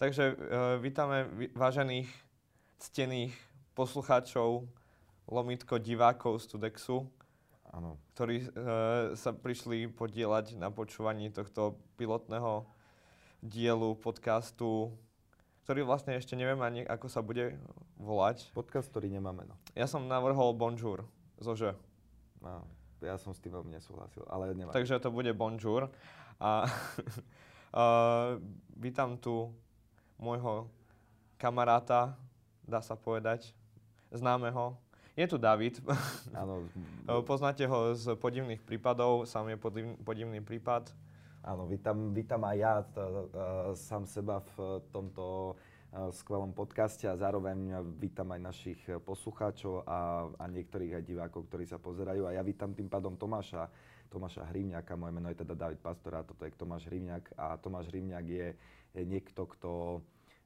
Takže uh, vítame vážených, ctených poslucháčov, lomitko divákov Studexu, Áno. ktorí uh, sa prišli podielať na počúvaní tohto pilotného dielu podcastu, ktorý vlastne ešte neviem ani, ako sa bude volať. Podcast, ktorý nemá meno. Ja som navrhol Bonjour, zože. No, ja som s tým veľmi nesúhlasil, ale nemá. Takže to bude Bonjour. A uh, vítam tu môjho kamaráta, dá sa povedať, známeho. Je tu David. Áno. Poznáte ho z podivných prípadov, sám je podivný, podivný prípad. Áno, vítam, vítam aj ja t- uh, sám seba v tomto uh, skvelom podcaste a zároveň vítam aj našich poslucháčov a, a niektorých aj divákov, ktorí sa pozerajú. A ja vítam tým pádom Tomáša, Tomáša Hrivňaka, moje meno je teda David Pastor a toto je Tomáš Hrivňak. A Tomáš Hrivňak je, je niekto, kto,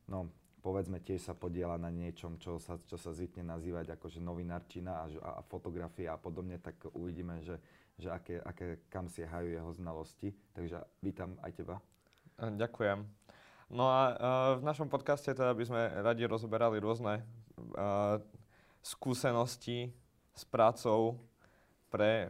no, povedzme, tiež sa podiela na niečom, čo sa, čo sa zvykne nazývať akože novinárčina a, a, fotografia a podobne, tak uvidíme, že, že aké, aké, kam siehajú jeho znalosti. Takže vítam aj teba. Ďakujem. No a uh, v našom podcaste teda by sme radi rozoberali rôzne uh, skúsenosti s prácou pre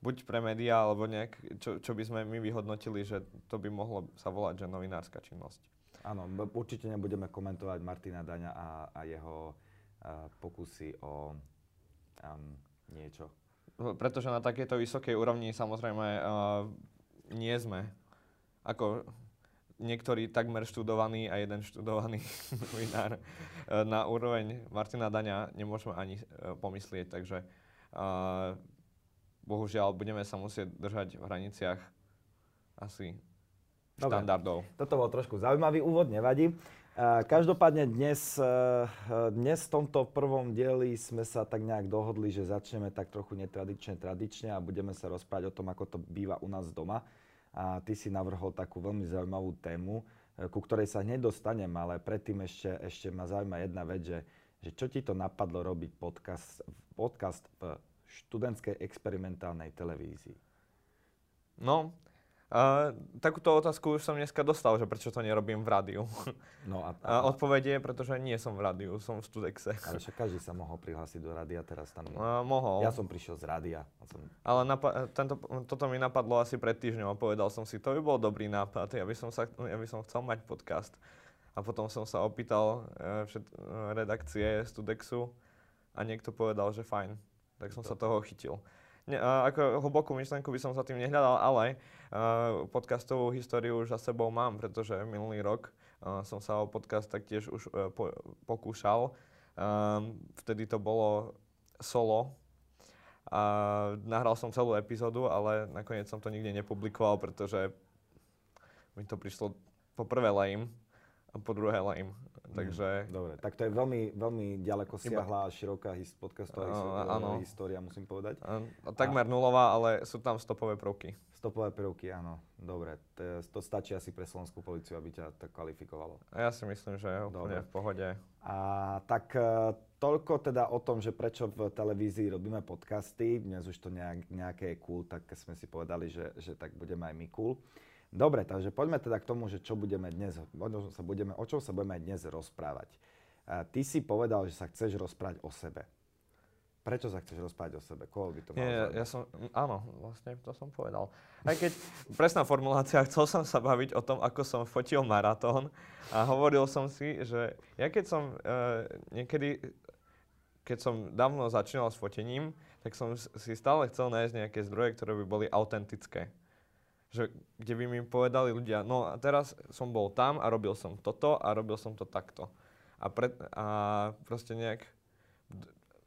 buď pre médiá, alebo nejak, čo, čo by sme my vyhodnotili, že to by mohlo sa volať, že novinárska činnosť. Áno, určite nebudeme komentovať Martina Daňa a, a jeho a, pokusy o um, niečo. Pretože na takejto vysokej úrovni samozrejme uh, nie sme. Ako niektorí takmer študovaní a jeden študovaný novinár uh, na úroveň Martina Daňa nemôžeme ani uh, pomyslieť, takže uh, bohužiaľ budeme sa musieť držať v hraniciach asi Dobre. štandardov. Toto bol trošku zaujímavý úvod, nevadí. Každopádne dnes, e, dnes v tomto prvom dieli sme sa tak nejak dohodli, že začneme tak trochu netradične, tradične a budeme sa rozprávať o tom, ako to býva u nás doma. A ty si navrhol takú veľmi zaujímavú tému, e, ku ktorej sa hneď dostanem, ale predtým ešte, ešte ma zaujíma jedna vec, že, že čo ti to napadlo robiť podcast, podcast v študentskej experimentálnej televízii? No, Uh, takúto otázku už som dneska dostal, že prečo to nerobím v rádiu. No a, a, a odpoveď je, pretože nie som v rádiu, som v Studexe. Ale však každý sa mohol prihlásiť do rádia teraz tam. Uh, mohol. Ja som prišiel z rádia. Som... Ale napa- tento, toto mi napadlo asi pred týždňom a povedal som si, to by bol dobrý nápad, ja by som, sa, ja by som chcel mať podcast. A potom som sa opýtal uh, všet, uh, redakcie Studexu a niekto povedal, že fajn. Tak som sa toho chytil ne, ako hlbokú myšlenku by som sa tým nehľadal, ale uh, podcastovú históriu už za sebou mám, pretože minulý rok uh, som sa o podcast taktiež už uh, po, pokúšal. Um, vtedy to bolo solo. A nahral som celú epizódu, ale nakoniec som to nikde nepublikoval, pretože mi to prišlo po prvé lame a po druhé lame. Takže... Mm, dobre, tak to je veľmi, veľmi ďaleko siahla a široká his, podcastová uh, história, musím povedať. Uh, takmer a... nulová, ale sú tam stopové prvky. Stopové prvky, áno. Dobre, to, to stačí asi pre slovenskú policiu, aby ťa to kvalifikovalo. A ja si myslím, že je úplne Dobre. v pohode. A tak e, toľko teda o tom, že prečo v televízii robíme podcasty. Dnes už to nejak, nejaké je cool, tak sme si povedali, že, že tak budeme aj my cool. Dobre, takže poďme teda k tomu, že čo budeme dnes, o sa budeme, o čom sa budeme dnes rozprávať. A ty si povedal, že sa chceš rozprávať o sebe. Prečo sa chceš rozprávať o sebe? Koho by to malo ja, ja som, áno, vlastne to som povedal. Aj keď presná formulácia, chcel som sa baviť o tom, ako som fotil maratón a hovoril som si, že ja keď som uh, niekedy, keď som dávno začínal s fotením, tak som si stále chcel nájsť nejaké zdroje, ktoré by boli autentické že, kde by mi povedali ľudia, no a teraz som bol tam a robil som toto a robil som to takto. A, pre, a proste nejak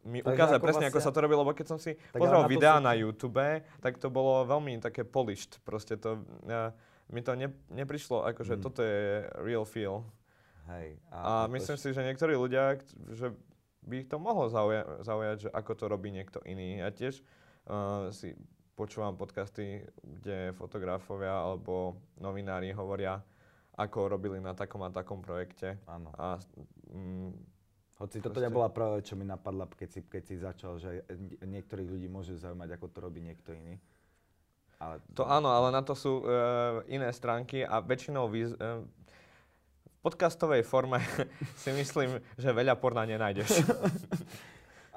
mi ukázať presne, vlastne, ako sa to robilo, lebo keď som si pozrel videá na YouTube, tak to bolo veľmi také polished. Proste to, ja, mi to ne, neprišlo, ako že mm. toto je real feel. Hej. A, a myslím si, že niektorí ľudia, že by ich to mohlo zaujať, zaujať, že ako to robí niekto iný. Ja tiež uh, si počúvam podcasty, kde fotografovia alebo novinári hovoria, ako robili na takom a takom projekte. Áno. A, mm, Hoci toto proste... nebola práve, čo mi napadla, keď si, keď si začal, že niektorých ľudí môže zaujímať, ako to robí niekto iný. Ale... To áno, ale na to sú uh, iné stránky a väčšinou výz- uh, podcastovej forme si myslím, že veľa porna nenájdeš.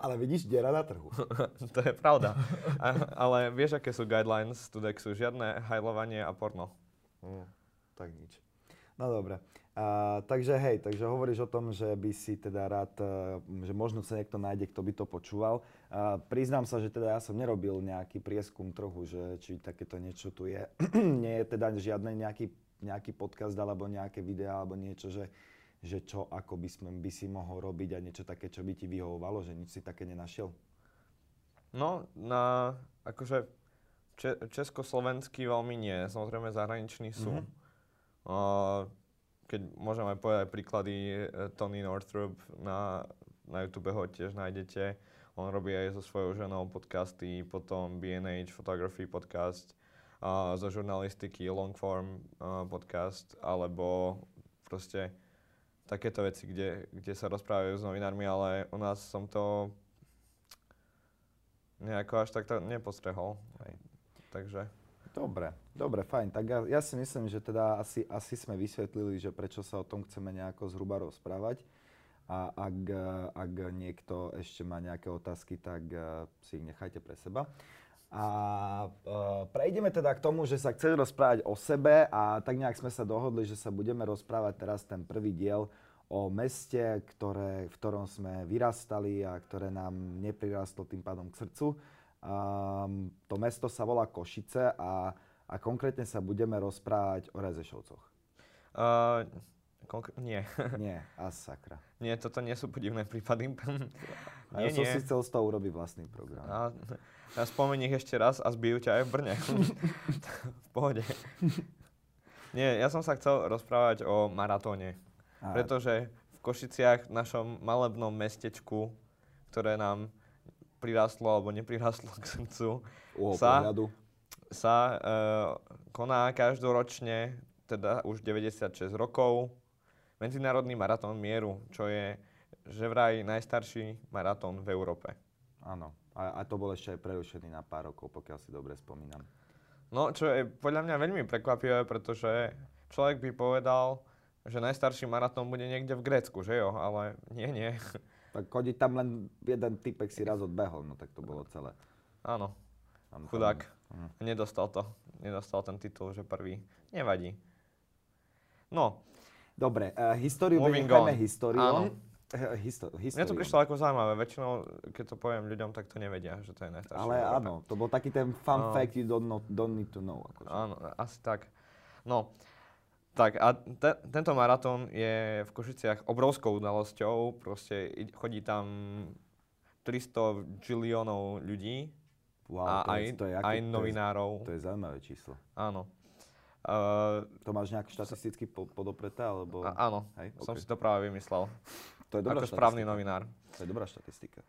Ale vidíš, diera na trhu. to je pravda. A, ale vieš, aké sú guidelines Tudexu? Žiadne hajlovanie a porno. Mm, tak nič. No dobre. A, takže hej, takže hovoríš o tom, že by si teda rád, e, že možno sa niekto nájde, kto by to počúval. A, priznám sa, že teda ja som nerobil nejaký prieskum trhu, že či takéto niečo tu je. Nie je teda žiadny nejaký, nejaký podcast alebo nejaké videá alebo niečo, že že čo ako by, sme, by si mohol robiť a niečo také, čo by ti vyhovovalo, že nič si také nenašiel? No, na, akože če, československý veľmi nie, samozrejme zahraniční sú. Mm-hmm. Uh, keď môžeme povedať príklady, e, Tony Northrup na, na YouTube ho tiež nájdete. On robí aj so svojou ženou podcasty, potom B&H Photography podcast, uh, zo žurnalistiky Longform uh, podcast, alebo proste takéto veci, kde, kde sa rozprávajú s novinármi, ale u nás som to nejako až takto nepostrehol. Hej. Takže... Dobre, dobre, fajn. Tak ja, ja si myslím, že teda asi, asi sme vysvetlili, že prečo sa o tom chceme nejako zhruba rozprávať. A ak, ak niekto ešte má nejaké otázky, tak uh, si ich nechajte pre seba. A uh, prejdeme teda k tomu, že sa chceš rozprávať o sebe a tak nejak sme sa dohodli, že sa budeme rozprávať teraz ten prvý diel o meste, ktoré, v ktorom sme vyrastali a ktoré nám neprirastlo tým pádom k srdcu. Um, to mesto sa volá Košice a, a konkrétne sa budeme rozprávať o Rezešovcoch. Uh, konk- nie. nie, a sakra. Nie, toto nie sú podivné prípady. a ja som nie. si chcel z toho urobiť vlastný program. A, ja spomeň ich ešte raz a zbijú ťa aj v Brne. v pohode. Nie, ja som sa chcel rozprávať o maratóne. A... Pretože v Košiciach, našom malebnom mestečku, ktoré nám prirastlo alebo neprirastlo k srdcu, sa, sa uh, koná každoročne, teda už 96 rokov, Medzinárodný maratón mieru, čo je že vraj najstarší maratón v Európe. Áno. A, a to bol ešte aj prerušený na pár rokov, pokiaľ si dobre spomínam. No, čo je podľa mňa veľmi prekvapivé, pretože človek by povedal, že najstarší maratón bude niekde v Grécku, že jo? Ale nie, nie. Tak chodí tam len jeden typek si raz odbehol, no tak to bolo celé. Áno. Tam, Chudák. Hm. Nedostal to. Nedostal ten titul, že prvý. Nevadí. No. Dobre, uh, históriu nechajme históriu. Áno. Histo- Mne to prišlo ako zaujímavé. Väčšinou, keď to poviem ľuďom, tak to nevedia, že to je najstaršie. Ale áno, to bol taký ten fun no. fact you don't, know, don't need to know. Akože. Áno, asi tak. No, tak a te, tento maratón je v Košiciach obrovskou udalosťou. Proste chodí tam 300 giliónov ľudí wow, a aj, to je, aj novinárov. To je, to je zaujímavé číslo. Áno. Uh, to máš nejak štatisticky po, podopreté, alebo... A, áno, Hej? som okay. si to práve vymyslel. To je dobrá Ako správny novinár. To je dobrá štatistika.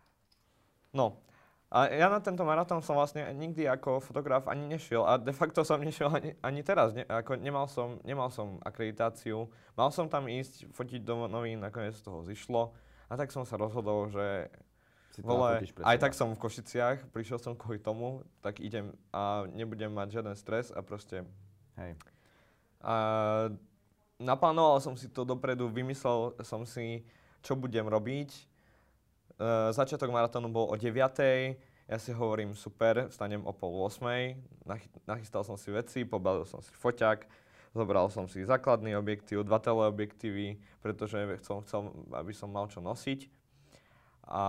No, a ja na tento maratón som vlastne nikdy ako fotograf ani nešiel a de facto som nešiel ani, ani teraz. Ne, ako nemal, som, nemal som akreditáciu. Mal som tam ísť fotiť do novín, nakoniec z toho zišlo. A tak som sa rozhodol, že vole, aj tak som v Košiciach, prišiel som kvôli tomu, tak idem a nebudem mať žiaden stres a proste Hej. A naplánoval som si to dopredu, vymyslel som si, čo budem robiť. Uh, začiatok maratónu bol o 9. Ja si hovorím, super, vstanem o pol 8. Nachystal som si veci, pobalil som si foťak, zobral som si základný objektív, dva teleobjektívy, pretože som chcel, aby som mal čo nosiť. A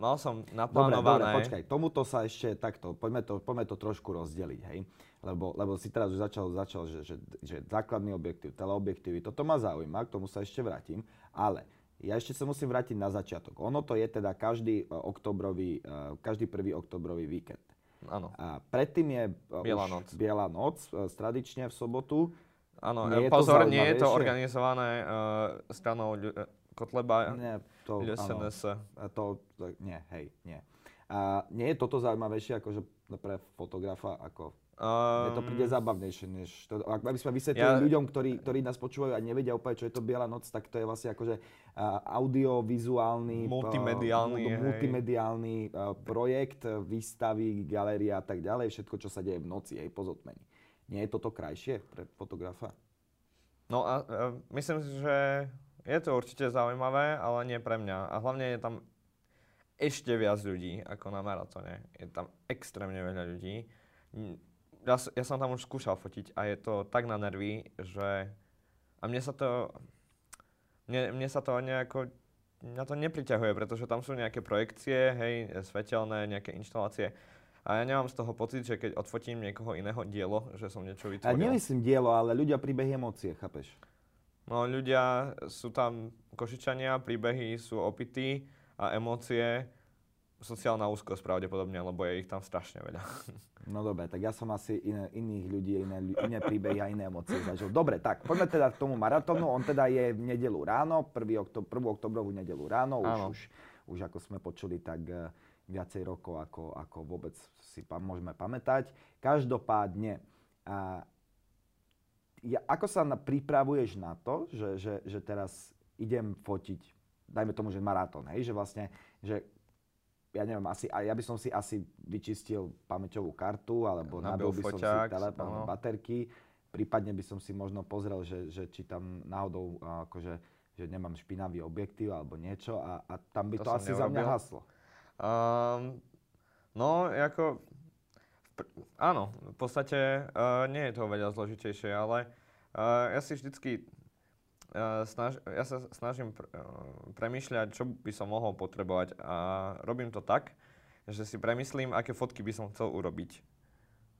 mal som naplánované... Dobre, dobre, počkaj, tomuto sa ešte takto, poďme to, poďme to trošku rozdeliť, hej. Lebo, lebo si teraz už začal, začal že, že, že základný objektív, teleobjektívy, toto ma zaujíma, k tomu sa ešte vrátim, ale ja ešte sa musím vrátiť na začiatok. Ono to je teda každý uh, oktobrový, uh, každý prvý oktobrový víkend. Áno. A predtým je uh, Biela noc. Biela noc, tradične v sobotu. Áno, pozor, nie je to organizované uh, stranou uh, Kotleba, nie, to, SNS. Áno, to, to, nie, hej, nie. A nie je toto zaujímavejšie akože pre fotografa ako Um, Mne to príde zábavnejšie, než to, ak by sme vysvetlili ja, ľuďom, ktorí, ktorí nás počúvajú a nevedia úplne, čo je to Biela noc, tak to je vlastne akože uh, audio-vizuálny, multimediálny, uh, multimediálny uh, projekt, výstavy, galéria a tak ďalej, všetko, čo sa deje v noci, aj po zotmení. Nie je toto krajšie pre fotografa? No a uh, myslím si, že je to určite zaujímavé, ale nie pre mňa. A hlavne je tam ešte viac ľudí ako na maratóne. Je tam extrémne veľa ľudí. Ja, ja som tam už skúšal fotiť a je to tak na nervy, že... A mne sa to... Mne, mne sa to nejako... Mňa to nepriťahuje, pretože tam sú nejaké projekcie, hej, svetelné, nejaké inštalácie. A ja nemám z toho pocit, že keď odfotím niekoho iného dielo, že som niečo vytvoril. A nemyslím dielo, ale ľudia príbehy emócie, chápeš? No ľudia, sú tam košičania, príbehy sú opití a emócie, sociálna úzkosť pravdepodobne, lebo je ich tam strašne veľa. No dobre, tak ja som asi iné, iných ľudí, iné, iné príbehy a iné emócie zažil. Dobre, tak poďme teda k tomu maratónu. On teda je v nedelu ráno, 1. Oktob, 1. oktobrovú nedelu ráno, už, už, už ako sme počuli, tak uh, viacej rokov, ako, ako vôbec si pa, môžeme pamätať. Každopádne, a, ja, ako sa na, pripravuješ na to, že, že, že teraz idem fotiť, dajme tomu, že maratón, hej, že vlastne, že ja neviem, asi, ja by som si asi vyčistil pamäťovú kartu, alebo nabil by som si telefón, no. baterky, prípadne by som si možno pozrel, že, že či tam náhodou akože, že nemám špinavý objektív alebo niečo a, a tam by to, to asi neurobil. za mňa haslo. Um, no, ako, áno, v podstate uh, nie je to veľa zložitejšie, ale uh, ja si vždycky snaž, ja sa snažím pr- uh, premýšľať, čo by som mohol potrebovať a robím to tak, že si premyslím, aké fotky by som chcel urobiť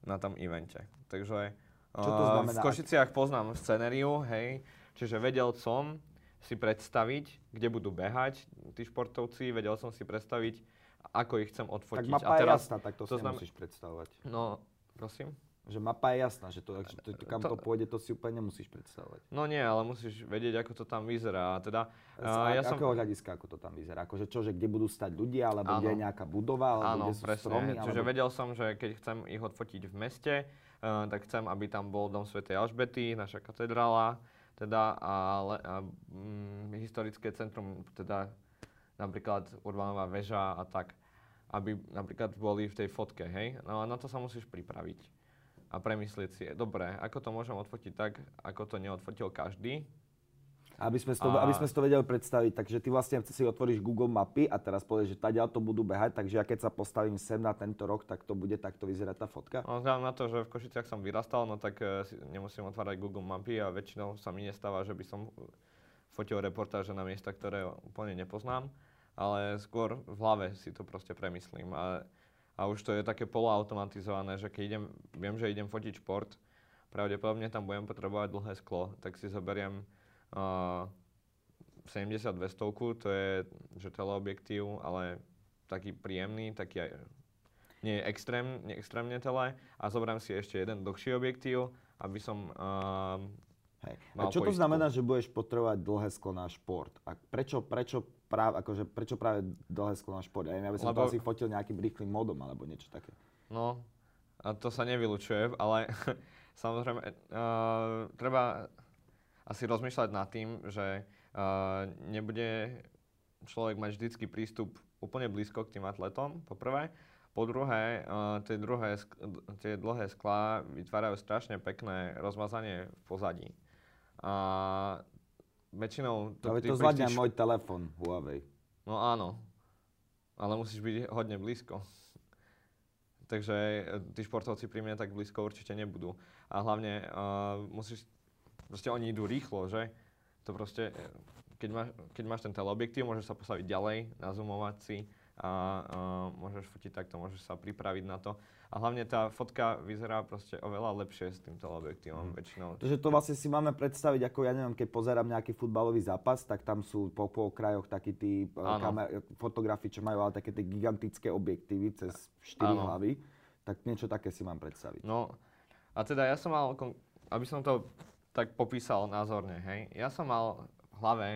na tom evente. Takže čo to znamená? v Košiciach poznám scenériu, hej, čiže vedel som si predstaviť, kde budú behať tí športovci, vedel som si predstaviť, ako ich chcem odfotiť. Tak mapa a teraz, je jasná, tak to, to si znam... nemusíš predstavovať. No, prosím? Že mapa je jasná, že to, že to, kam to, to pôjde, to si úplne nemusíš predstavovať. No nie, ale musíš vedieť, ako to tam vyzerá. Teda, Z uh, ja akého som... hľadiska, ako to tam vyzerá? Akože čo, že kde budú stať ľudia, alebo ano. kde je nejaká budova, alebo ano, kde sú presne. stromy? Čiže vedel som, že keď chcem ich odfotiť v meste, uh, tak chcem, aby tam bol Dom Sv. Alžbety, naša katedrála, teda a, a mm, historické centrum, teda napríklad Urbánová väža a tak aby napríklad boli v tej fotke, hej? No a na to sa musíš pripraviť a premyslieť si, dobre, ako to môžem odfotiť tak, ako to neodfotil každý. Aby sme, to, a... aby sme si to vedeli predstaviť, takže ty vlastne si otvoríš Google mapy a teraz povieš, že tady to budú behať, takže ja keď sa postavím sem na tento rok, tak to bude takto vyzerať tá fotka? No, vzhľadom na to, že v Košiciach som vyrastal, no tak si nemusím otvárať Google mapy a väčšinou sa mi nestáva, že by som fotil reportáže na miesta, ktoré úplne nepoznám ale skôr v hlave si to proste premyslím. A, a už to je také poloautomatizované, že keď idem, viem, že idem fotiť šport, pravdepodobne tam budem potrebovať dlhé sklo, tak si zoberiem uh, 70 200 to je že teleobjektív, ale taký príjemný, taký aj, nie je extrém, nie extrémne tele a zoberiem si ešte jeden dlhší objektív, aby som uh, Hej. A čo to znamená, že budeš potrebovať dlhé sklo na šport? A prečo, prečo práve, akože, prečo práve dlhé sklo na šport? Ja, ja by som Lebo... to asi fotil nejakým rýchlým modom alebo niečo také. No, a to sa nevylučuje, ale samozrejme uh, treba asi rozmýšľať nad tým, že uh, nebude človek mať vždycky prístup úplne blízko k tým atletom, po prvé. Po druhé, uh, tie, druhé, tie dlhé sklá vytvárajú strašne pekné rozmazanie v pozadí. A väčšinou... To, Ale to zvládne prístiš... môj telefon Huawei. No áno, ale musíš byť hodne blízko. Takže e, tí športovci pri mne tak blízko určite nebudú. A hlavne uh, musíš, proste oni idú rýchlo, že? To proste, e, keď máš, keď máš ten teleobjektív, môžeš sa postaviť ďalej, nazoomovať si a uh, môžeš fotiť takto, môžeš sa pripraviť na to. A hlavne tá fotka vyzerá proste oveľa lepšie s tým teleobjektívom mm. väčšinou. Takže to vlastne si máme predstaviť, ako ja neviem, keď pozerám nejaký futbalový zápas, tak tam sú po, po krajoch takí tí e, kamer, fotografi, čo majú ale také tie gigantické objektívy cez 4 ano. hlavy. Tak niečo také si mám predstaviť. No a teda ja som mal, aby som to tak popísal názorne, hej, ja som mal v hlave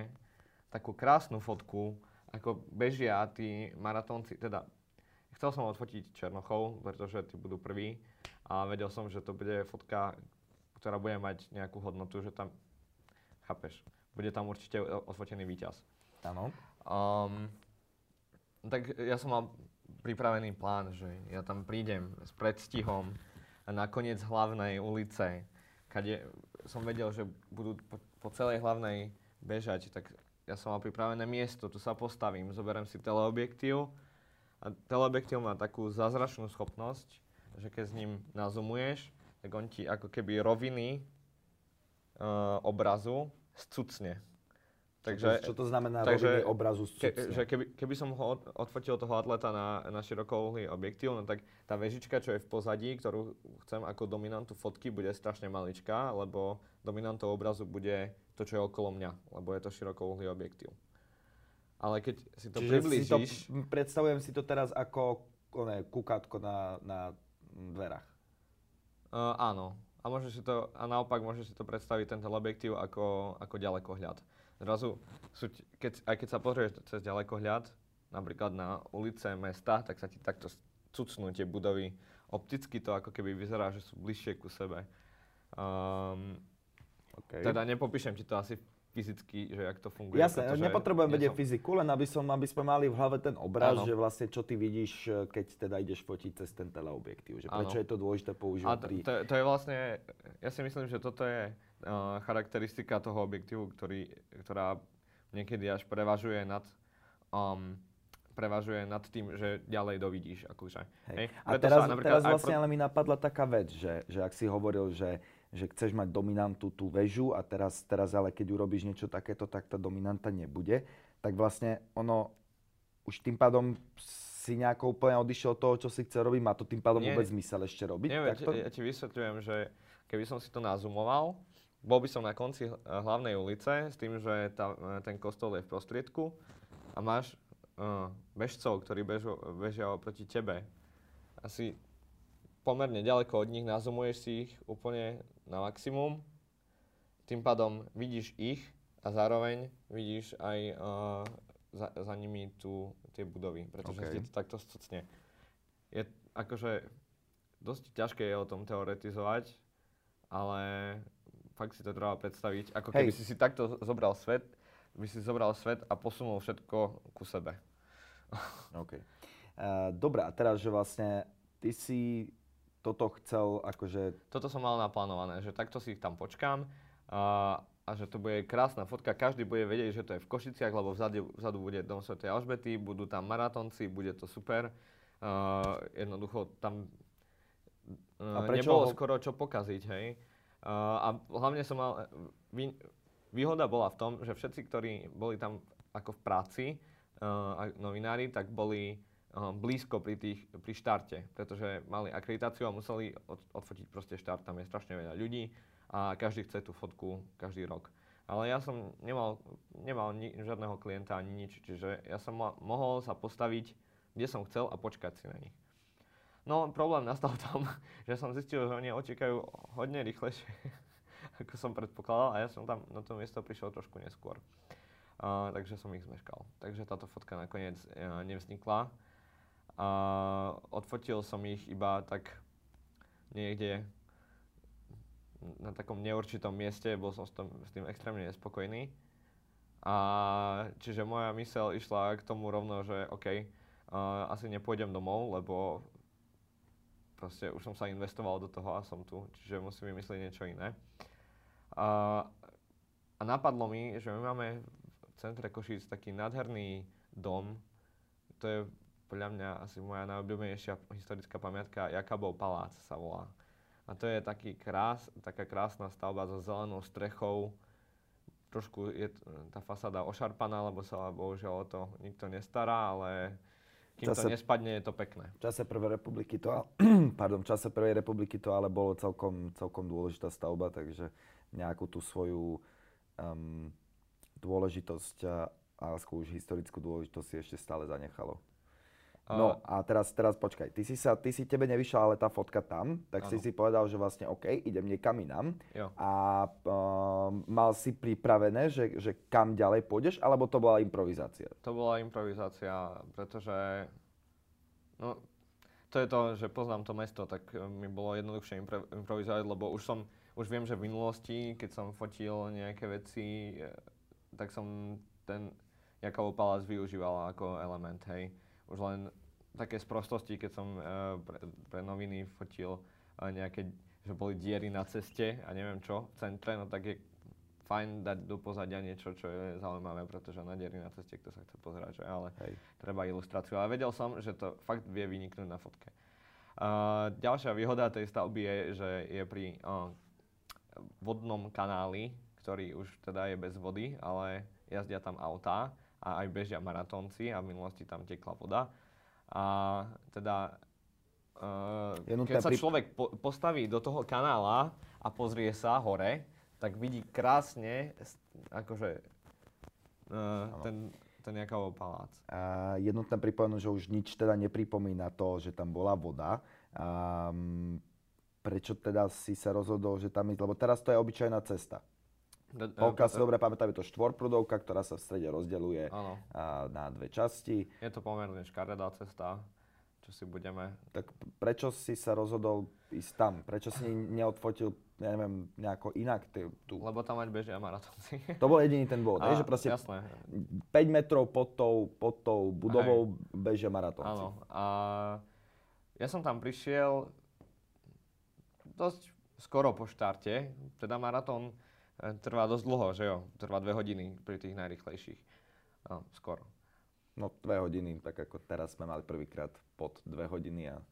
takú krásnu fotku, ako bežia tí maratónci, teda Chcel som odfotiť Černochov, pretože tí budú prví a vedel som, že to bude fotka, ktorá bude mať nejakú hodnotu, že tam, chápeš, bude tam určite odfotený víťaz. Áno. Um, tak ja som mal pripravený plán, že ja tam prídem s predstihom na koniec hlavnej ulice, kade som vedel, že budú po, po celej hlavnej bežať, tak ja som mal pripravené miesto, tu sa postavím, zoberiem si teleobjektív a teleobjektív má takú zázračnú schopnosť, že keď s ním nazumuješ, tak on ti ako keby roviny uh, obrazu scucne. Takže, čo, to, čo to znamená takže, obrazu ke, že keby, keby som ho odfotil toho atleta na, na širokouhlý objektív, no tak tá vežička, čo je v pozadí, ktorú chcem ako dominantu fotky, bude strašne maličká, lebo dominantou obrazu bude to, čo je okolo mňa, lebo je to širokouhlý objektív. Ale keď si to Čiže priblížiš... Si to, predstavujem si to teraz ako ne, kukátko na, na dverách. Uh, áno. A, môžeš si to, a naopak môžeš si to predstaviť, ten teleobjektív, ako, ako ďalekohľad zrazu, sú, keď, aj keď sa pozrieš cez ďalekohľad, napríklad na ulice mesta, tak sa ti takto cucnú tie budovy. Opticky to ako keby vyzerá, že sú bližšie ku sebe. Um, okay. Teda nepopíšem ti to asi fyzicky, že jak to funguje. Jasné, nepotrebujem vedieť som... fyziku, len aby, som, aby sme mali v hlave ten obraz, ano. že vlastne čo ty vidíš, keď teda ideš fotiť cez ten teleobjektív. Že prečo ano. je to dôležité používať pri... To, to je vlastne, ja si myslím, že toto je charakteristika toho objektívu, ktorý, ktorá niekedy až prevažuje nad um, prevažuje nad tým, že ďalej dovidíš. Akože. Hej. Hej? A teraz, sa, teraz vlastne ale mi napadla taká vec, že, že ak si hovoril, že, že chceš mať dominantu tú väžu a teraz, teraz ale keď urobíš niečo takéto, tak tá dominanta nebude, tak vlastne ono už tým pádom si nejako úplne odišiel od toho, čo si chce robiť, má to tým pádom Nie. vôbec zmysel ešte robiť? Nie, ja, ti, ja ti vysvetľujem, že keby som si to nazumoval, bol by som na konci hlavnej ulice s tým, že tá, ten kostol je v prostriedku a máš uh, bežcov, ktorí bežu, bežia oproti tebe. Asi pomerne ďaleko od nich, nazumuješ si ich úplne na maximum. Tým pádom vidíš ich a zároveň vidíš aj uh, za, za nimi tu tie budovy, pretože okay. ti to takto stucne. Je akože dosť ťažké je o tom teoretizovať, ale fakt si to treba predstaviť, ako keby Hej. si si takto zobral svet, by si zobral svet a posunul všetko ku sebe. OK. Uh, Dobre, a teraz, že vlastne ty si toto chcel akože... Toto som mal naplánované, že takto si ich tam počkám a, a že to bude krásna fotka. Každý bude vedieť, že to je v Košiciach, lebo vzadu, vzadu bude Dom Sv. Alžbety, budú tam maratonci, bude to super. Uh, jednoducho tam uh, nebolo ho... skoro čo pokaziť, hej. Uh, a hlavne som mal, vý, výhoda bola v tom, že všetci, ktorí boli tam ako v práci, uh, novinári, tak boli uh, blízko pri, tých, pri štarte, pretože mali akreditáciu a museli od, odfotiť proste štart. Tam je strašne veľa ľudí a každý chce tú fotku každý rok. Ale ja som nemal, nemal ni, žiadneho klienta ani nič, čiže ja som ma, mohol sa postaviť, kde som chcel a počkať si na nich. No problém nastal tom, že som zistil, že oni otekajú hodne rýchlejšie, ako som predpokladal a ja som tam na to miesto prišiel trošku neskôr. Uh, takže som ich zmeškal. Takže táto fotka nakoniec uh, nevznikla. Uh, odfotil som ich iba tak niekde na takom neurčitom mieste, bol som s, tom, s tým extrémne nespokojný. A čiže moja mysel išla k tomu rovno, že OK, uh, asi nepôjdem domov, lebo proste už som sa investoval do toho a som tu, čiže musím vymyslieť niečo iné. A, a napadlo mi, že my máme v centre Košíc taký nádherný dom, to je podľa mňa asi moja najobľúbenejšia historická pamiatka, Jakabov palác sa volá. A to je taký krás, taká krásna stavba so zelenou strechou, trošku je tá fasáda ošarpaná, lebo sa bohužiaľ o to nikto nestará, ale kým čase, to nespadne, je to pekné. V čase Prvej republiky to, pardon, v čase Prvej republiky to ale bolo celkom, celkom dôležitá stavba, takže nejakú tú svoju um, dôležitosť a, a už historickú dôležitosť si ešte stále zanechalo. No a teraz, teraz počkaj, ty si, sa, ty si tebe nevyšla ale tá fotka tam, tak ano. si si povedal, že vlastne OK, idem niekam inám. Jo. A uh, mal si pripravené, že, že kam ďalej pôjdeš, alebo to bola improvizácia? To bola improvizácia, pretože no, to je to, že poznám to mesto, tak e, mi bolo jednoduchšie impro- improvizovať, lebo už som, už viem, že v minulosti, keď som fotil nejaké veci, e, tak som ten Jakovov palác využíval ako element, hej už len také sprostosti, keď som uh, pre, pre noviny fotil uh, nejaké že boli diery na ceste a neviem čo v centre, no tak je fajn dať do pozadia niečo, čo je zaujímavé, pretože na diery na ceste, kto sa chce pozerať, že? ale Hej. treba ilustráciu. Ale vedel som, že to fakt vie vyniknúť na fotke. Uh, ďalšia výhoda tej stavby je, že je pri uh, vodnom kanáli, ktorý už teda je bez vody, ale jazdia tam autá a aj bežia maratónci a v minulosti tam tekla voda. A teda uh, keď sa človek po- postaví do toho kanála a pozrie sa hore, tak vidí krásne akože uh, ten, ten Jakabov palác. A je nutné pripomenúť, že už nič teda nepripomína to, že tam bola voda. Mm, prečo teda si sa rozhodol, že tam ísť? Lebo teraz to je obyčajná cesta. D- e, si e, dobre pamätám, je to štvorprudovka, ktorá sa v strede rozdeľuje na dve časti. je to pomerne škaredá cesta, čo si budeme... Tak prečo si sa rozhodol ísť tam? Prečo si neodfotil, ja neviem, nejako inak t- tu? Lebo tam ať bežia maratónci. To bol jediný ten dôvod, A, hej, že proste Jasné, 5 metrov pod tou, pod tou budovou bežia maratónci. áno. A ja som tam prišiel dosť skoro po štarte, teda maratón trvá dosť dlho, že jo? Trvá dve hodiny pri tých najrychlejších. No, skoro. No dve hodiny, tak ako teraz sme mali prvýkrát pod dve hodiny a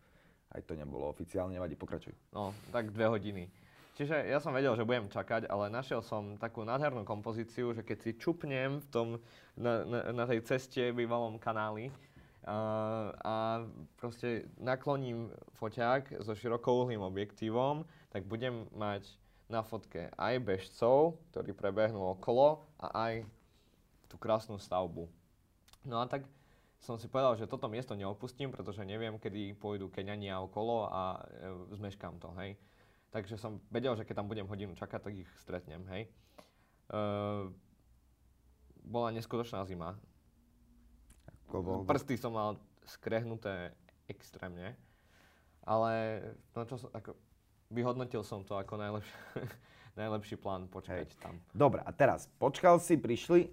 aj to nebolo oficiálne, nevadí, pokračuj. No, tak dve hodiny. Čiže ja som vedel, že budem čakať, ale našiel som takú nádhernú kompozíciu, že keď si čupnem v tom, na, na, na tej ceste bývalom kanáli a, a proste nakloním foťák so širokouhlým objektívom, tak budem mať na fotke aj bežcov, ktorí prebehnú okolo a aj tú krásnu stavbu. No a tak som si povedal, že toto miesto neopustím, pretože neviem, kedy pôjdu Keňania okolo a e, zmeškám to, hej. Takže som vedel, že keď tam budem hodinu čakať, tak ich stretnem, hej. E, bola neskutočná zima. Bol- Prsty som mal skrehnuté extrémne, ale no čo ako, vyhodnotil som to ako najlepší, najlepší plán počkať tam. Dobre, a teraz, počkal si, prišli,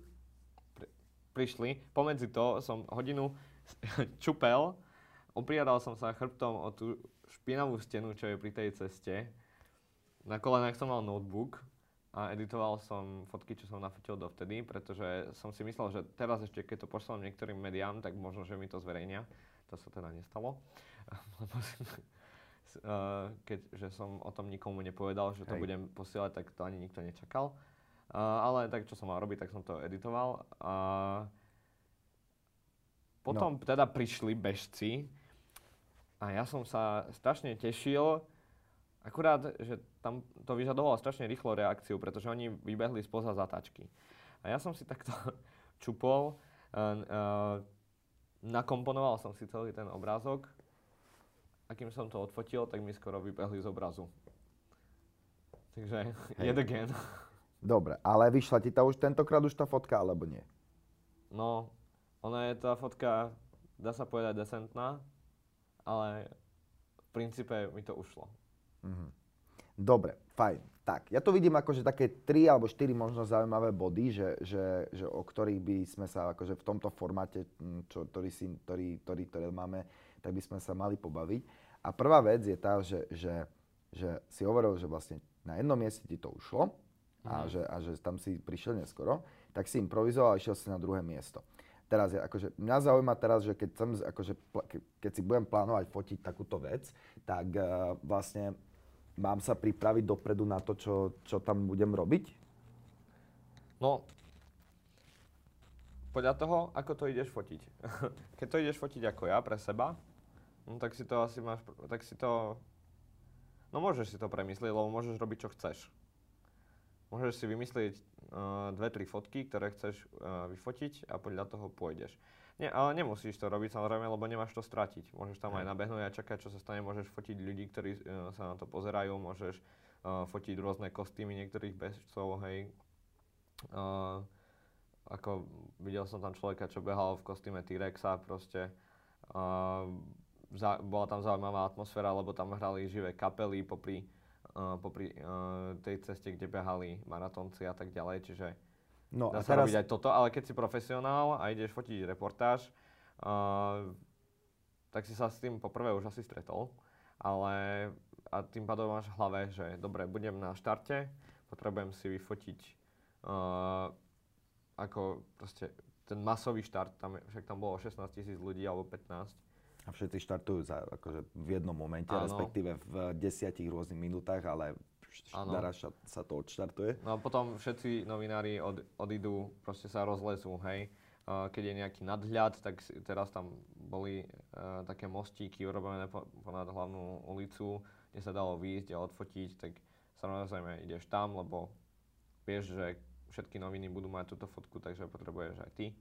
prišli. Pomedzi to som hodinu čupel, opriadal som sa chrbtom o tú špinavú stenu, čo je pri tej ceste. Na kolenách som mal notebook a editoval som fotky, čo som nafotil dovtedy, pretože som si myslel, že teraz ešte, keď to pošlem niektorým médiám, tak možno, že mi to zverejnia. To sa teda nestalo. Eh, Keďže som o tom nikomu nepovedal, že to Hej. budem posielať, tak to ani nikto nečakal. Uh, ale tak, čo som mal robiť, tak som to editoval. A potom teda prišli bežci a ja som sa strašne tešil, akurát, že tam to vyžadovalo strašne rýchlo reakciu, pretože oni vybehli spoza zatáčky. A ja som si takto čupol, uh, nakomponoval som si celý ten obrázok a kým som to odfotil, tak mi skoro vybehli z obrazu. Takže, Hej. yet again. dobre, ale vyšla ti tá už tentokrát už tá fotka, alebo nie? No, ona je tá fotka, dá sa povedať, decentná, ale v princípe mi to ušlo. Dobre, fajn. Tak, ja to vidím ako, že také tri alebo štyri možno zaujímavé body, že, že, že o ktorých by sme sa akože v tomto formáte, mm, čo, ktorý, si, ktorý, ktorý, ktorý máme, tak by sme sa mali pobaviť. A prvá vec je tá, že, že, že si hovoril, že vlastne na jednom mieste ti to ušlo a, že, a že tam si prišiel neskoro, tak si improvizoval a išiel si na druhé miesto. Teraz je, akože, mňa zaujíma teraz, že keď, chcem, z- akože, keď si budem plánovať fotiť takúto vec, tak uh, vlastne mám sa pripraviť dopredu na to, čo, čo tam budem robiť? No, podľa toho, ako to ideš fotiť. Keď to ideš fotiť ako ja, pre seba, no tak si to asi máš, tak si to, no môžeš si to premyslieť, lebo môžeš robiť, čo chceš. Môžeš si vymyslieť uh, dve, tri fotky, ktoré chceš uh, vyfotiť a podľa toho pôjdeš. Nie, ale nemusíš to robiť samozrejme, lebo nemáš to stratiť. Môžeš tam aj nabehnúť a čakať, čo sa stane. Môžeš fotiť ľudí, ktorí uh, sa na to pozerajú. Môžeš uh, fotiť rôzne kostýmy niektorých bežcov, hej. Uh, ako videl som tam človeka, čo behal v kostýme T-Rexa proste. Uh, za, bola tam zaujímavá atmosféra, lebo tam hrali živé kapely popri, uh, popri uh, tej ceste, kde behali maratónci a tak ďalej, čiže No Dá a sa teraz, robiť aj toto, ale keď si profesionál a ideš fotiť reportáž, uh, tak si sa s tým poprvé už asi stretol, ale a tým pádom máš v hlave, že dobre, budem na štarte, potrebujem si vyfotiť uh, ako proste ten masový štart, tam, však tam bolo 16 tisíc ľudí alebo 15. A všetci štartujú za, akože v jednom momente, ano. respektíve v desiatich rôznych minútach, ale naraz sa to odštartuje. No a potom všetci novinári od, odídu, proste sa rozlezú, hej. Keď je nejaký nadhľad, tak teraz tam boli uh, také mostíky urobené po, ponad hlavnú ulicu, kde sa dalo výjsť a odfotiť, tak samozrejme ideš tam, lebo vieš, že všetky noviny budú mať túto fotku, takže potrebuješ aj ty.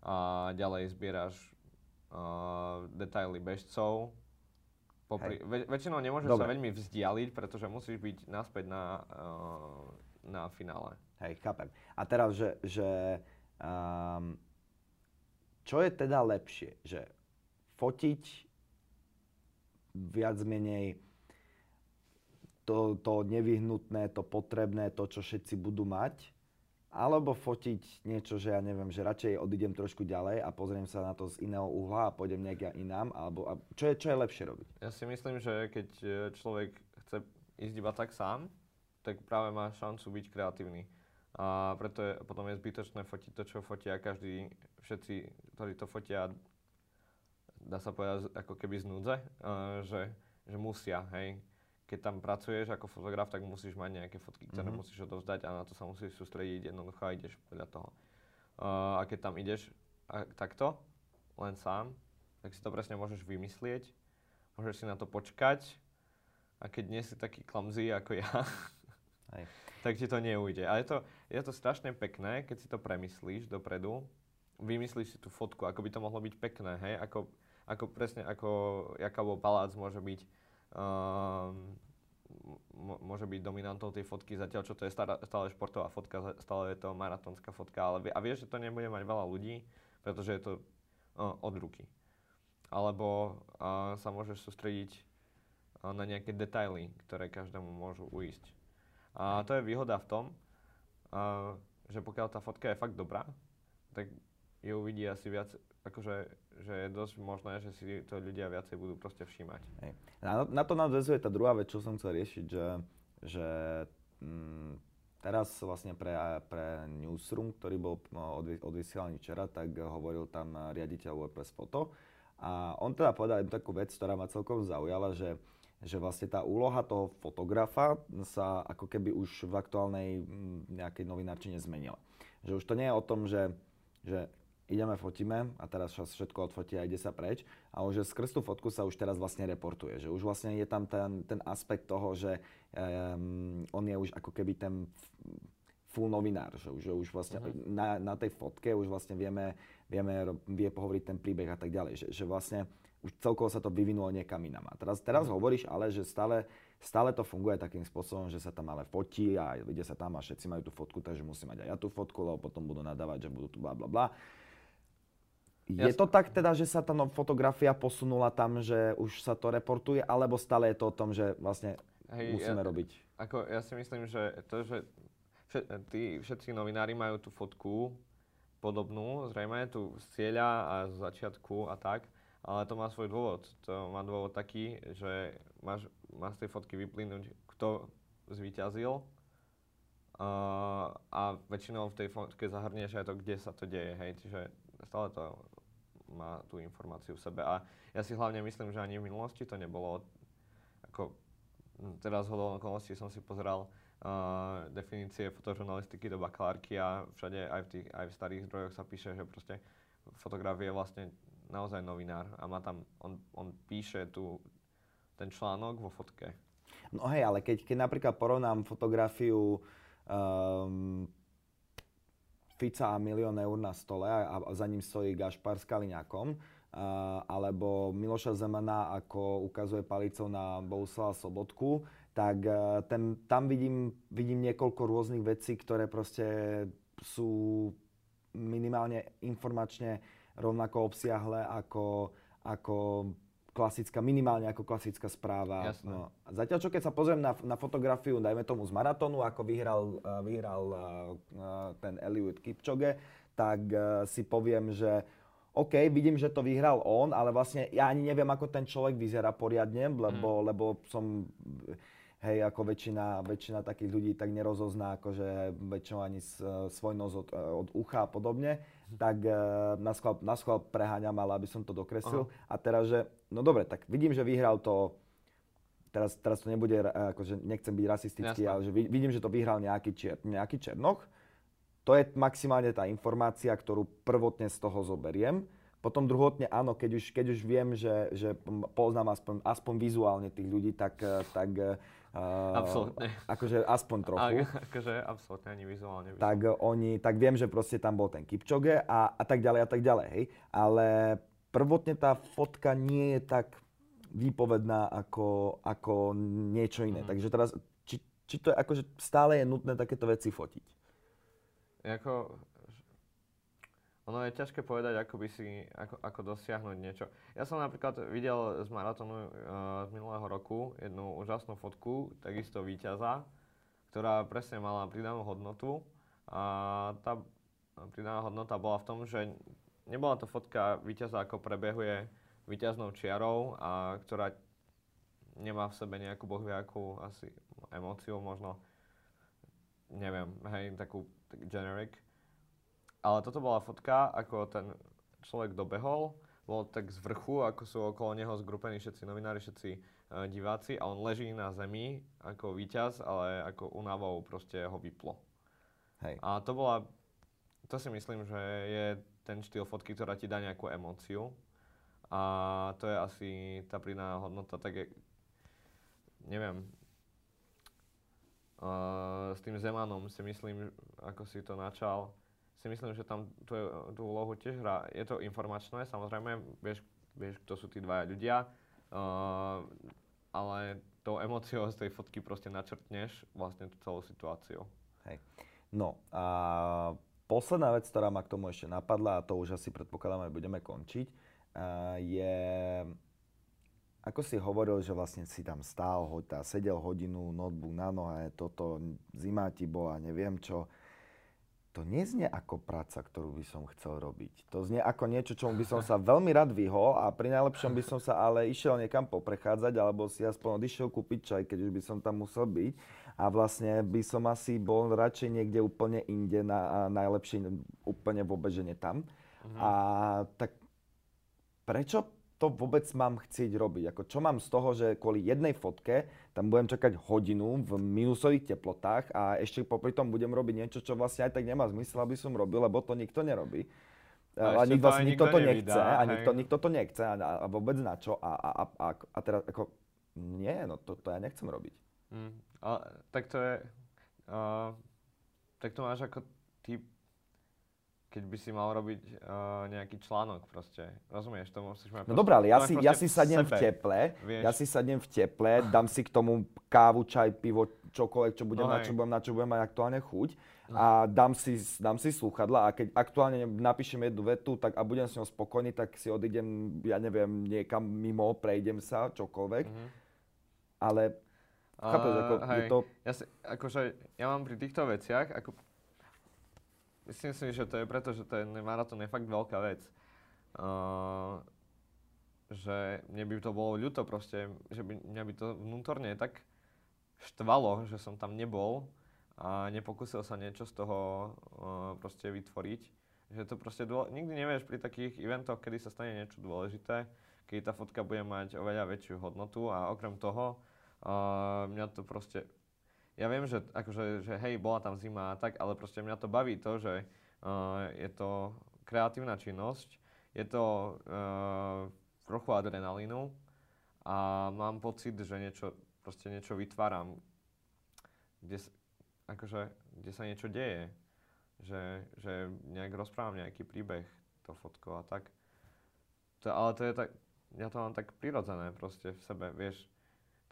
A ďalej zbieraš uh, detaily bežcov. Popri, väč- väčšinou nemôžeš Dobre. sa veľmi vzdialiť, pretože musíš byť naspäť na, uh, na finále. Hej, chápem. A teraz, že, že um, čo je teda lepšie? Že fotiť viac menej to, to nevyhnutné, to potrebné, to, čo všetci budú mať, alebo fotiť niečo, že ja neviem, že radšej odídem trošku ďalej a pozriem sa na to z iného uhla a pôjdem nejak inám, alebo a čo, je, čo je lepšie robiť? Ja si myslím, že keď e, človek chce ísť iba tak sám, tak práve má šancu byť kreatívny. A preto je, potom je zbytočné fotiť to, čo fotia každý, všetci, ktorí to fotia, dá sa povedať ako keby z núdze, uh, že, že musia, hej keď tam pracuješ ako fotograf, tak musíš mať nejaké fotky, ktoré mm-hmm. musíš odovzdať a na to sa musíš sústrediť jednoducho a ideš podľa toho. Uh, a keď tam ideš a, takto, len sám, tak si to presne môžeš vymyslieť, môžeš si na to počkať a keď nie si taký clumsy ako ja, Hej. tak ti to neujde. A je to, je to strašne pekné, keď si to premyslíš dopredu, vymyslíš si tú fotku, ako by to mohlo byť pekné, hej, ako, ako presne ako Jakabov palác môže byť môže byť dominantou tej fotky, zatiaľ čo to je stará, stále športová fotka, stále je to maratónska fotka, ale a vieš, že to nebude mať veľa ľudí, pretože je to uh, od ruky. Alebo uh, sa môžeš sústrediť uh, na nejaké detaily, ktoré každému môžu uísť. A to je výhoda v tom, uh, že pokiaľ tá fotka je fakt dobrá, tak ju uvidí asi viac, akože, že je dosť možné, že si to ľudia viacej budú proste všímať. Hej. Na, na to nadvezuje tá druhá vec, čo som chcel riešiť, že, že mm, teraz vlastne pre, pre Newsroom, ktorý bol no, odvysielaný včera, tak hovoril tam riaditeľ WordPress Photo a on teda povedal jednu takú vec, ktorá ma celkom zaujala, že že vlastne tá úloha toho fotografa sa ako keby už v aktuálnej mm, nejakej novinárčine zmenila. Že už to nie je o tom, že, že ideme, fotíme a teraz všetko odfotí a ide sa preč. A už skrz tú fotku sa už teraz vlastne reportuje, že už vlastne je tam ten, ten aspekt toho, že um, on je už ako keby ten full novinár, že už, že už vlastne uh-huh. na, na tej fotke už vlastne vieme, vieme vie pohovoriť ten príbeh a tak ďalej, že, že vlastne už celkovo sa to vyvinulo niekam inam. A teraz, teraz uh-huh. hovoríš ale, že stále, stále to funguje takým spôsobom, že sa tam ale fotí a ide sa tam a všetci majú tú fotku, takže musím mať aj ja tú fotku, lebo potom budú nadávať, že budú tu bla bla bla. Je to tak teda, že sa tá no, fotografia posunula tam, že už sa to reportuje, alebo stále je to o tom, že vlastne Hej, musíme ja, robiť? Ako, ja si myslím, že to, že všet, tí všetci novinári majú tú fotku podobnú, zrejme, tu z cieľa a z začiatku a tak, ale to má svoj dôvod. To má dôvod taký, že máš, má z tej fotky vyplynúť, kto zvíťazil uh, a väčšinou v tej fotke zahrnieš aj to, kde sa to deje, hej, čiže stále to má tú informáciu v sebe. A ja si hlavne myslím, že ani v minulosti to nebolo ako teraz hodou okolností som si pozeral uh, definície fotožurnalistiky do bakalárky a všade aj v, tých, aj v starých zdrojoch sa píše, že proste fotograf je vlastne naozaj novinár a má tam, on, on píše tu ten článok vo fotke. No hej, ale keď, keď napríklad porovnám fotografiu um, Fica a milión eur na stole a, a za ním stojí Gašpar s Kaliňakom, alebo Miloša Zemana, ako ukazuje palicou na Bohuslava Sobotku, tak e, ten, tam vidím, vidím niekoľko rôznych vecí, ktoré proste sú minimálne informačne rovnako obsiahle ako, ako klasická, minimálne ako klasická správa. Jasné. No. Zatiaľ, čo keď sa pozriem na, na fotografiu, dajme tomu z maratónu, ako vyhral, uh, vyhral uh, ten Eliud Kipchoge, tak uh, si poviem, že OK, vidím, že to vyhral on, ale vlastne ja ani neviem, ako ten človek vyzerá poriadne, lebo, mm. lebo som, hej, ako väčšina, väčšina takých ľudí tak nerozozná, akože väčšinou ani svoj nos od, od ucha a podobne. Tak uh, na, schvál, na schvál preháňam, ale aby som to dokreslil. Aha. A teraz, že, no dobre, tak vidím, že vyhral to, teraz, teraz to nebude, akože nechcem byť rasistický, Jasne. ale že vidím, že to vyhral nejaký, čier, nejaký Černoch, to je maximálne tá informácia, ktorú prvotne z toho zoberiem. Potom druhotne áno, keď už, keď už viem, že, že poznám aspoň, aspoň vizuálne tých ľudí, tak, tak Uh, absolútne. Akože aspoň trochu. A, akože absolútne ani vizuálne. Tak oni, tak viem, že proste tam bol ten Kipčoge a, a tak ďalej a tak ďalej, hej. Ale prvotne tá fotka nie je tak výpovedná ako, ako niečo iné. Mm. Takže teraz, či, či to je akože stále je nutné takéto veci fotiť? ako, ono je ťažké povedať, ako by si, ako, ako dosiahnuť niečo. Ja som napríklad videl z maratónu uh, z minulého roku jednu úžasnú fotku, takisto víťaza, ktorá presne mala pridanú hodnotu. A tá pridaná hodnota bola v tom, že nebola to fotka víťaza, ako prebehuje víťaznou čiarou, a ktorá nemá v sebe nejakú bohviakú asi emóciu možno, neviem, hej, takú tak generic. Ale toto bola fotka, ako ten človek dobehol, bol tak z vrchu, ako sú okolo neho zgrupení všetci novinári, všetci uh, diváci a on leží na zemi ako víťaz, ale ako unavou proste ho vyplo. Hej. A to bola, to si myslím, že je ten štýl fotky, ktorá ti dá nejakú emóciu. A to je asi tá pridaná hodnota, tak je, neviem, Uh, s tým Zemanom si myslím, ako si to načal, si myslím, že tam tú, tú úlohu tiež hrá. Je to informačné, samozrejme, vieš, vieš kto sú tí dvaja ľudia, uh, ale tou emóciou z tej fotky proste načrtneš vlastne tú celú situáciu. Hej. No a posledná vec, ktorá ma k tomu ešte napadla, a to už asi predpokladám, že budeme končiť, uh, je ako si hovoril, že vlastne si tam stál, hoďta, sedel hodinu, notebook na nohe, toto, zima ti bola, neviem čo. To neznie ako práca, ktorú by som chcel robiť. To znie ako niečo, čomu by som sa veľmi rád vyhol a pri najlepšom by som sa ale išiel niekam poprechádzať alebo si aspoň odišiel kúpiť čaj, keď už by som tam musel byť. A vlastne by som asi bol radšej niekde úplne inde, na, najlepšie úplne vôbec, že nie tam. Mhm. A tak prečo to vôbec mám chcieť robiť? Ako, čo mám z toho, že kvôli jednej fotke tam budem čakať hodinu v minusových teplotách a ešte popri tom budem robiť niečo, čo vlastne aj tak nemá zmysel, aby som robil, lebo to nikto nerobí. A, a nikto, vlastne, nikto to nevydá, nechce a nikto, nikto to nechce a, a vôbec na čo. A, a, a, a, a teraz ako, nie, no to, to ja nechcem robiť. Mm, a, tak to je, uh, tak to máš ako typ keď by si mal robiť uh, nejaký článok proste. Rozumieš, to musíš mať... No dobré, ale ja si, ja si sadnem v teple, vieš. ja si sadnem v teple, dám si k tomu kávu, čaj, pivo, čokoľvek, čo budem, no na čo budem, na čo budem mať aktuálne chuť no. a dám si, dám si slúchadla a keď aktuálne napíšem jednu vetu tak, a budem s ňou spokojný, tak si odídem, ja neviem, niekam mimo, prejdem sa, čokoľvek. Mm-hmm. Ale chápeš, ako uh, je to... Ja, si, akože, ja mám pri týchto veciach, ako Myslím si, že to je preto, že ten maratón je fakt veľká vec. Uh, že mne by to bolo ľúto proste, že by, mňa by to vnútorne tak štvalo, že som tam nebol a nepokúsil sa niečo z toho uh, proste vytvoriť. Že to proste dôle, nikdy nevieš pri takých eventoch, kedy sa stane niečo dôležité, keď tá fotka bude mať oveľa väčšiu hodnotu a okrem toho uh, mňa to proste ja viem, že, akože, že hej, bola tam zima a tak, ale proste mňa to baví to, že uh, je to kreatívna činnosť, je to uh, trochu adrenalínu a mám pocit, že niečo, proste niečo vytváram, kde, akože, kde sa niečo deje, že, že nejak rozprávam nejaký príbeh to fotko a tak. To, ale to je tak, ja to mám tak prirodzené proste v sebe, vieš.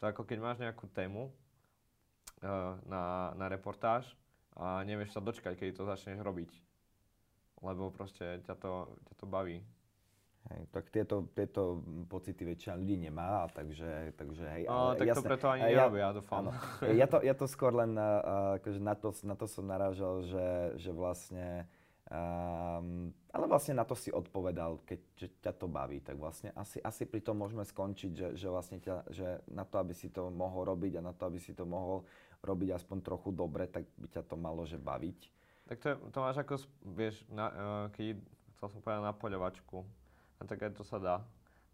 To ako keď máš nejakú tému, na, na reportáž a nevieš sa dočkať, keď to začneš robiť. Lebo proste ťa to, ťa to baví. Hej, tak tieto, tieto pocity väčšina ľudí nemá, takže, takže hej. No, ale tak jasné, to preto ani nerobia, ja dúfam. Ja to, ja to skôr len, uh, akože na, to, na to som narážal, že, že vlastne Um, ale ale vlastne na to si odpovedal, keď že ťa to baví, tak vlastne asi, asi pri tom môžeme skončiť, že, že vlastne ťa, že na to, aby si to mohol robiť a na to, aby si to mohol robiť aspoň trochu dobre, tak by ťa to malo že baviť. Tak to, to máš ako, vieš, na, uh, keď chcel som povedať na poľovačku, a tak aj to sa dá.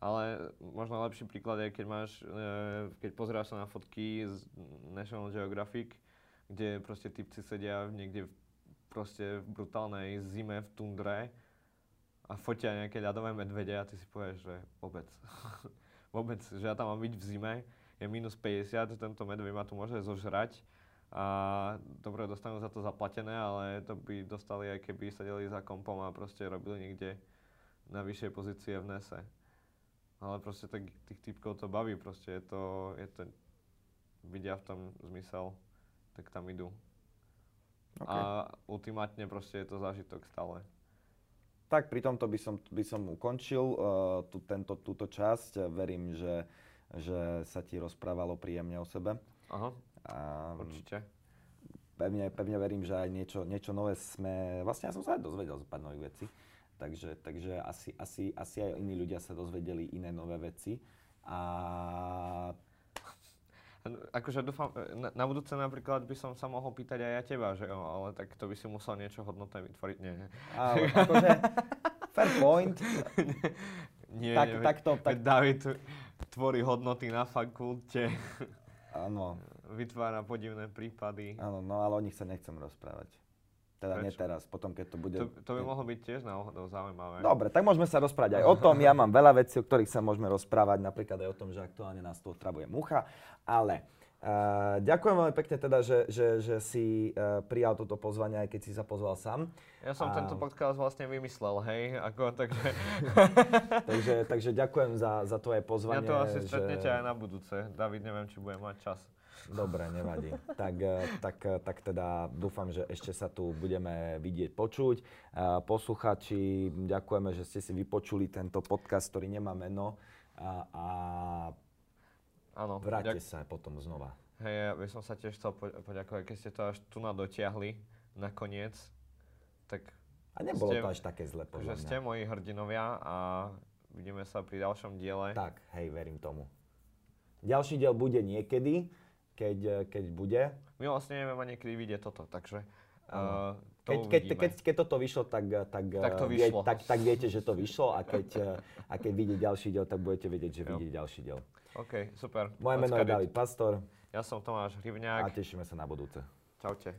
Ale možno lepší príklad je, keď máš, uh, keď pozráš sa na fotky z National Geographic, kde proste typci sedia niekde v, proste v brutálnej zime v tundre a fotia nejaké ľadové medvede a ty si povieš, že vôbec. vôbec, že ja tam mám byť v zime, je minus 50, tento medveď ma tu môže zožrať a dobre, dostanú za to zaplatené, ale to by dostali aj keby sedeli za kompom a proste robili niekde na vyššej pozície v nese. Ale proste tak, tých typkov to baví, proste je to, je to, vidia v tom zmysel tak tam idú. Okay. A ultimátne proste je to zážitok stále. Tak pri tomto by som, by som ukončil uh, tú, tento, túto časť. Verím, že, že sa ti rozprávalo príjemne o sebe. Aha, a, určite. Pevne, pevne verím, že aj niečo, niečo nové sme... Vlastne ja som sa aj dozvedel z pár nových vecí. Takže, takže asi, asi, asi aj iní ľudia sa dozvedeli iné nové veci. A Akože dúfam, na, na budúce napríklad by som sa mohol pýtať aj ja teba, že jo, ale tak to by si musel niečo hodnotné vytvoriť, nie. Ale akože, fair point. nie, tak, nie, tak to, tak... David tvorí hodnoty na fakulte. Áno. Vytvára podivné prípady. Áno, no ale o nich sa nechcem rozprávať. Teda Prečo? nie teraz, potom keď to bude... To, to by mohlo byť tiež náhodou zaujímavé. Dobre, tak môžeme sa rozprávať aj o tom. Ja mám veľa vecí, o ktorých sa môžeme rozprávať, napríklad aj o tom, že aktuálne nás tu otravuje mucha. Ale uh, ďakujem veľmi pekne teda, že, že, že si uh, prijal toto pozvanie, aj keď si sa pozval sám. Ja som a... tento podcast vlastne vymyslel, hej, ako, takže... takže, takže ďakujem za, za tvoje pozvanie. Ja to asi stretnete že... aj na budúce. David, neviem, či bude mať čas. Dobre, nevadí. Tak, eh, tak, eh, tak teda dúfam, že ešte sa tu budeme vidieť, počuť. Posluchači, ďakujeme, že ste si vypočuli tento podcast, ktorý nemá meno. A, a Áno, vráťte ďak... sa potom znova. Hej, ja by som sa tiež chcel poďakovať, keď ste to až tu na dotiahli nakoniec. Tak a nebolo ste, to až také zle, podľa Že ste moji hrdinovia a vidíme sa pri ďalšom diele. Tak, hej, verím tomu. Ďalší diel bude niekedy keď, eh, keď bude. My vlastne nevieme ani kedy vyjde toto, takže uh, keď, keď, keď, keď toto vyšlo, tak, eh, tak, tak, to vyšlo. Vie, tak, tak viete, že to vyšlo a keď, a keď vyjde ďalší diel, tak budete vedieť, že vyjde ďalší diel. OK, super. Moje meno je David Pastor. Ja som Tomáš Hrivňák. A tešíme sa na budúce. Čaute.